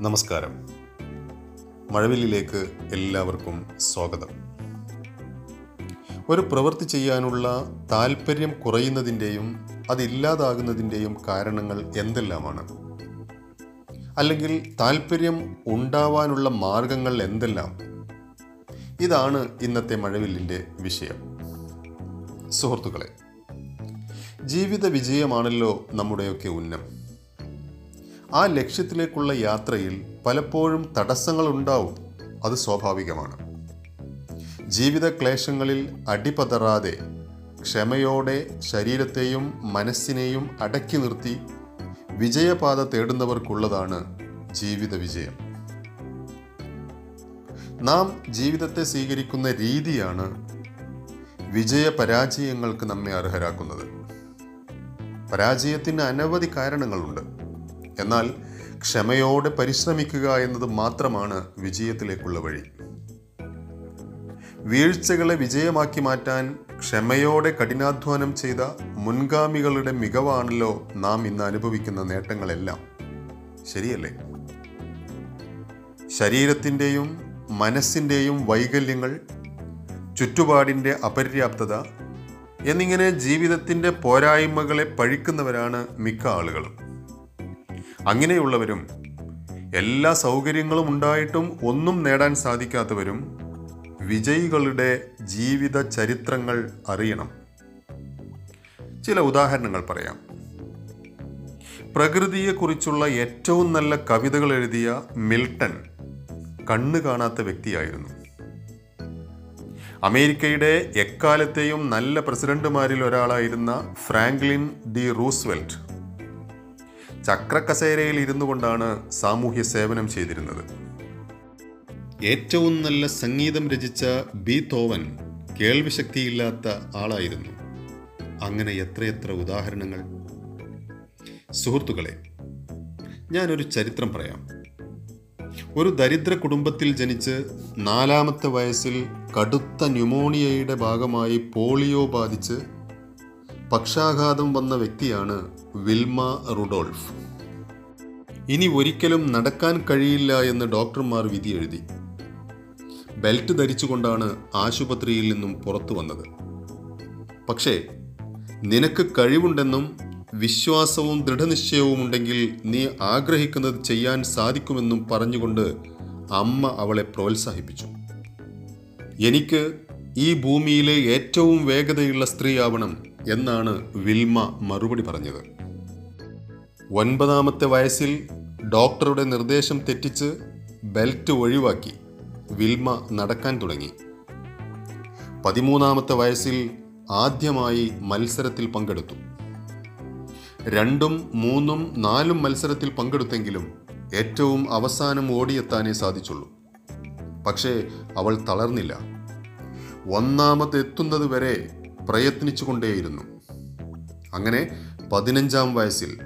നമസ്കാരം. മഴവില്ലിലേക്ക് എല്ലാവർക്കും സ്വാഗതം. ഒരു പ്രവൃത്തി ചെയ്യാനുള്ള താല്പര്യം കുറയുന്നതിന്റെയും അതില്ലാതാകുന്നതിന്റെയും കാരണങ്ങൾ എന്തെല്ലാമാണ്? അല്ലെങ്കിൽ താല്പര്യം ഉണ്ടാവാനുള്ള മാർഗങ്ങൾ എന്തെല്ലാം? ഇതാണ് ഇന്നത്തെ മഴവില്ലിന്റെ വിഷയം. സുഹൃത്തുക്കളെ ജീവിത വിജയമാണല്ലോ നമ്മുടെയൊക്കെ ഉന്നം. ആ ലക്ഷ്യത്തിലേക്കുള്ള യാത്രയിൽ പലപ്പോഴും തടസ്സങ്ങൾ ഉണ്ടാവും അത് സ്വാഭാവികമാണ്. ജീവിത ക്ലേശങ്ങളിൽ അടിപതറാതെ ക്ഷമയോടെ ശരീരത്തെയും മനസ്സിനെയും അടക്കി നിർത്തി വിജയപാത തേടുന്നവർക്കുള്ളതാണ് ജീവിത വിജയം. നാം ജീവിതത്തെ സ്വീകരിക്കുന്ന രീതിയാണ് വിജയ പരാജയങ്ങൾക്ക് നമ്മെ അർഹരാക്കുന്നത്. പരാജയത്തിന് അനവധി കാരണങ്ങളുണ്ട്. എന്നാൽ ക്ഷമയോടെ പരിശ്രമിക്കുക എന്നത് മാത്രമാണ് വിജയത്തിലേക്കുള്ള വഴി. വീഴ്ചകളെ വിജയമാക്കി മാറ്റാൻ ക്ഷമയോടെ കഠിനാധ്വാനം ചെയ്ത മുൻഗാമികളുടെ മികവാണല്ലോ നാം ഇന്ന് അനുഭവിക്കുന്ന നേട്ടങ്ങളെല്ലാം. ശരിയല്ലേ? ശരീരത്തിന്റെയും മനസ്സിന്റെയും വൈകല്യങ്ങൾ ചുറ്റുപാടിന്റെ അപര്യാപ്തത എന്നിങ്ങനെ ജീവിതത്തിന്റെ പോരായ്മകളെ പഴിക്കുന്നവരാണ് മിക്ക ആളുകളും. അങ്ങനെയുള്ളവരും എല്ലാ സൗകര്യങ്ങളും ഉണ്ടായിട്ടും ഒന്നും നേടാൻ സാധിക്കാത്തവരും വിജയികളുടെ ജീവിത ചരിത്രങ്ങൾ അറിയണം. ചില ഉദാഹരണങ്ങൾ പറയാം. പ്രകൃതിയെക്കുറിച്ചുള്ള ഏറ്റവും നല്ല കവിതകൾ എഴുതിയ മിൽട്ടൺ കണ്ണു കാണാത്ത വ്യക്തിയായിരുന്നു. അമേരിക്കയുടെ എക്കാലത്തെയും നല്ല പ്രസിഡന്റുമാരിൽ ഒരാളായിരുന്ന ഫ്രാങ്ക്ലിൻ ഡി റൂസ്വെൽറ്റ്. ചക്രക്കസേരയിൽ ഇരുന്നു കൊണ്ടാണ് സാമൂഹ്യ സേവനം ചെയ്തിരുന്നത്. ഏറ്റവും നല്ല സംഗീതം രചിച്ച ബീതോവൻ കേൾവിശക്തിയില്ലാത്ത ആളായിരുന്നു. അങ്ങനെ എത്രയെത്ര ഉദാഹരണങ്ങൾ? സുഹൃത്തുക്കളെ ഞാനൊരു ചരിത്രം പറയാം. ഒരു ദരിദ്ര കുടുംബത്തിൽ ജനിച്ച് നാലാമത്തെ വയസ്സിൽ കടുത്ത ന്യൂമോണിയയുടെ ഭാഗമായി പോളിയോ ബാധിച്ച് പക്ഷാഘാതം വന്ന വ്യക്തിയാണ് വിൽമ റുഡോൾഫ്. ഇനി ഒരിക്കലും നടക്കാൻ കഴിയില്ല എന്ന് ഡോക്ടർമാർ വിധി എഴുതി. ബെൽറ്റ് ധരിച്ചുകൊണ്ടാണ് ആശുപത്രിയിൽ നിന്നും പുറത്തു വന്നത്. പക്ഷേ നിനക്ക് കഴിവുണ്ടെന്നും വിശ്വാസവും ദൃഢനിശ്ചയവും ഉണ്ടെങ്കിൽ നീ ആഗ്രഹിക്കുന്നത് ചെയ്യാൻ സാധിക്കുമെന്നും പറഞ്ഞുകൊണ്ട് അമ്മ അവളെ പ്രോത്സാഹിപ്പിച്ചു. എനിക്ക് ഈ ഭൂമിയിലെ ഏറ്റവും വേഗതയുള്ള സ്ത്രീയാവണം എന്നാണ് വിൽമ മറുപടി പറഞ്ഞത്. ഒൻപതാമത്തെ വയസ്സിൽ ഡോക്ടറുടെ നിർദ്ദേശം തെറ്റിച്ച് ബെൽറ്റ് ഒഴിവാക്കി വിൽമ നടക്കാൻ തുടങ്ങി. പതിമൂന്നാമത്തെ വയസ്സിൽ ആദ്യമായി മത്സരത്തിൽ പങ്കെടുത്തു. രണ്ടും മൂന്നും നാലും മത്സരത്തിൽ പങ്കെടുത്തെങ്കിലും ഏറ്റവും അവസാനം ഓടിയെത്താനേ സാധിച്ചുള്ളൂ. പക്ഷേ അവൾ തളർന്നില്ല. ഒന്നാമതെത്തുന്നത് വരെ പ്രയത്നിച്ചുകൊണ്ടേയിരുന്നു. അങ്ങനെ പതിനഞ്ചാം വയസ്സിൽ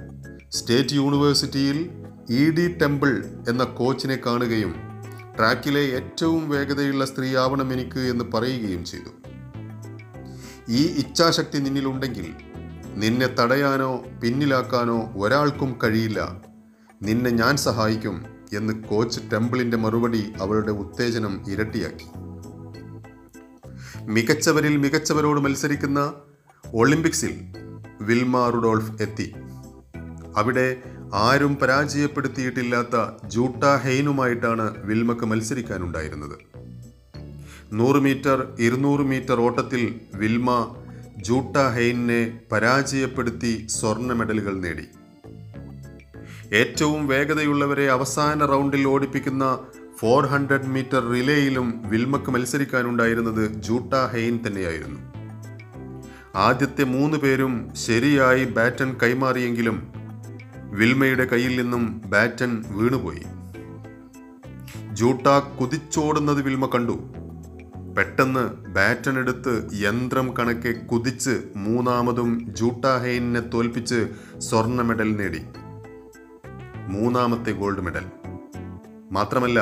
സ്റ്റേറ്റ് യൂണിവേഴ്സിറ്റിയിൽ ഇ ഡി ടെമ്പിൾ എന്ന കോച്ചിനെ കാണുകയും ട്രാക്കിലെ ഏറ്റവും വേഗതയുള്ള സ്ത്രീയാവണം എനിക്ക് എന്ന് പറയുകയും ചെയ്തു. ഈ ഇച്ഛാശക്തി നിന്നിലുണ്ടെങ്കിൽ നിന്നെ തടയാനോ പിന്നിലാക്കാനോ ഒരാൾക്കും കഴിയില്ല. നിന്നെ ഞാൻ സഹായിക്കും എന്ന് കോച്ച് ടെമ്പിളിന്റെ മറുപടി അവളുടെ ഉത്തേജനം ഇരട്ടിയാക്കി. മികച്ചവരിൽ മികച്ചവരോട് മത്സരിക്കുന്ന ഒളിമ്പിക്സിൽ വിൽമ റുഡോൾഫ് എത്തി. അവിടെ ആരും പരാജയപ്പെടുത്തിയിട്ടില്ലാത്ത ജൂട്ട ഹെയ്നുമായിട്ടാണ് വിൽമക്ക് മത്സരിക്കാനുണ്ടായിരുന്നത്. നൂറ് മീറ്റർ ഇരുന്നൂറ് മീറ്റർ ഓട്ടത്തിൽ വിൽമ ജൂട്ട ഹെയ്നെ പരാജയപ്പെടുത്തി സ്വർണ മെഡലുകൾ നേടി. ഏറ്റവും വേഗതയുള്ളവരെ അവസാന റൗണ്ടിൽ ഓടിപ്പിക്കുന്ന ഫോർ ഹൺഡ്രഡ് മീറ്റർ റിലേയിലും വിൽമക്ക് മത്സരിക്കാനുണ്ടായിരുന്നത് ജൂട്ട ഹെയിൻ തന്നെയായിരുന്നു. ആദ്യത്തെ മൂന്ന് പേരും ശരിയായി ബാറ്റൺ കൈമാറിയെങ്കിലും വിൽമയുടെ കയ്യിൽ നിന്നും ബാറ്റൺ വീണുപോയി. ജൂട്ട കുതിച്ചോടുന്നത് വിൽമ കണ്ടു. പെട്ടെന്ന് ബാറ്റൺ എടുത്ത് യന്ത്രം കണക്കെ കുതിച്ച് മൂന്നാമതും ജൂട്ട ഹെയിനെ തോൽപ്പിച്ച് സ്വർണ മെഡൽ നേടി. മൂന്നാമത്തെ ഗോൾഡ് മെഡൽ. മാത്രമല്ല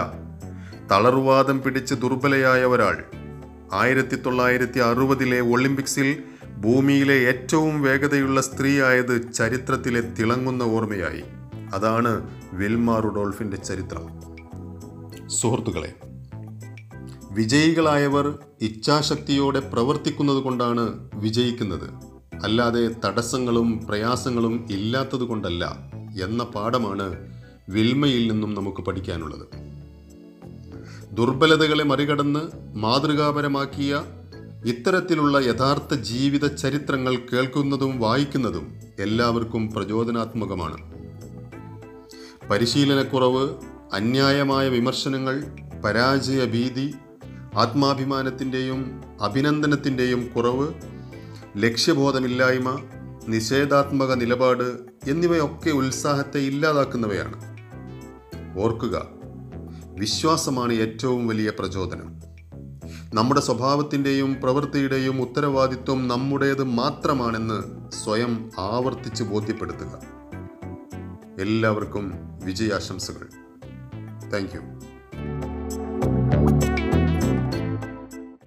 തളർവാദം പിടിച്ച് ദുർബലയായ ഒരാൾ ആയിരത്തി തൊള്ളായിരത്തി അറുപതിലെ ഒളിമ്പിക്സിൽ ഭൂമിയിലെ ഏറ്റവും വേഗതയുള്ള സ്ത്രീയായത് ചരിത്രത്തിലെ തിളങ്ങുന്ന ഓർമ്മയായി. അതാണ് വിൽമ റുഡോൾഫിന്റെ ചരിത്രം. സുഹൃത്തുക്കളെ വിജയികളായവർ ഇച്ഛാശക്തിയോടെ പ്രവർത്തിക്കുന്നത് കൊണ്ടാണ് വിജയിക്കുന്നത്. അല്ലാതെ തടസ്സങ്ങളും പ്രയാസങ്ങളും ഇല്ലാത്തത് കൊണ്ടല്ല എന്ന പാഠമാണ് വിൽമയിൽ നിന്നും നമുക്ക് പഠിക്കാനുള്ളത്. ദുർബലതകളെ മറികടന്ന് മാതൃകാപരമാക്കിയ ഇത്തരത്തിലുള്ള യഥാർത്ഥ ജീവിത ചരിത്രങ്ങൾ കേൾക്കുന്നതും വായിക്കുന്നതും എല്ലാവർക്കും പ്രചോദനാത്മകമാണ്. പരിശീലനക്കുറവ് അന്യായമായ വിമർശനങ്ങൾ പരാജയ ഭീതി ആത്മാഭിമാനത്തിന്റെയും അഭിനന്ദനത്തിന്റെയും കുറവ് ലക്ഷ്യബോധമില്ലായ്മ നിഷേധാത്മക നിലപാട് എന്നിവയൊക്കെ ഉത്സാഹത്തെ ഇല്ലാതാക്കുന്നവയാണ്. ഓർക്കുക വിശ്വാസമാണ് ഏറ്റവും വലിയ പ്രചോദനം. നമ്മുടെ സ്വഭാവത്തിന്റെയും പ്രവൃത്തിയുടെയും ഉത്തരവാദിത്വം നമ്മുടേത് മാത്രമാണെന്ന് സ്വയം ആവർത്തിച്ച് ബോധ്യപ്പെടുത്തുക. എല്ലാവർക്കും വിജയാശംസകൾ. താങ്ക്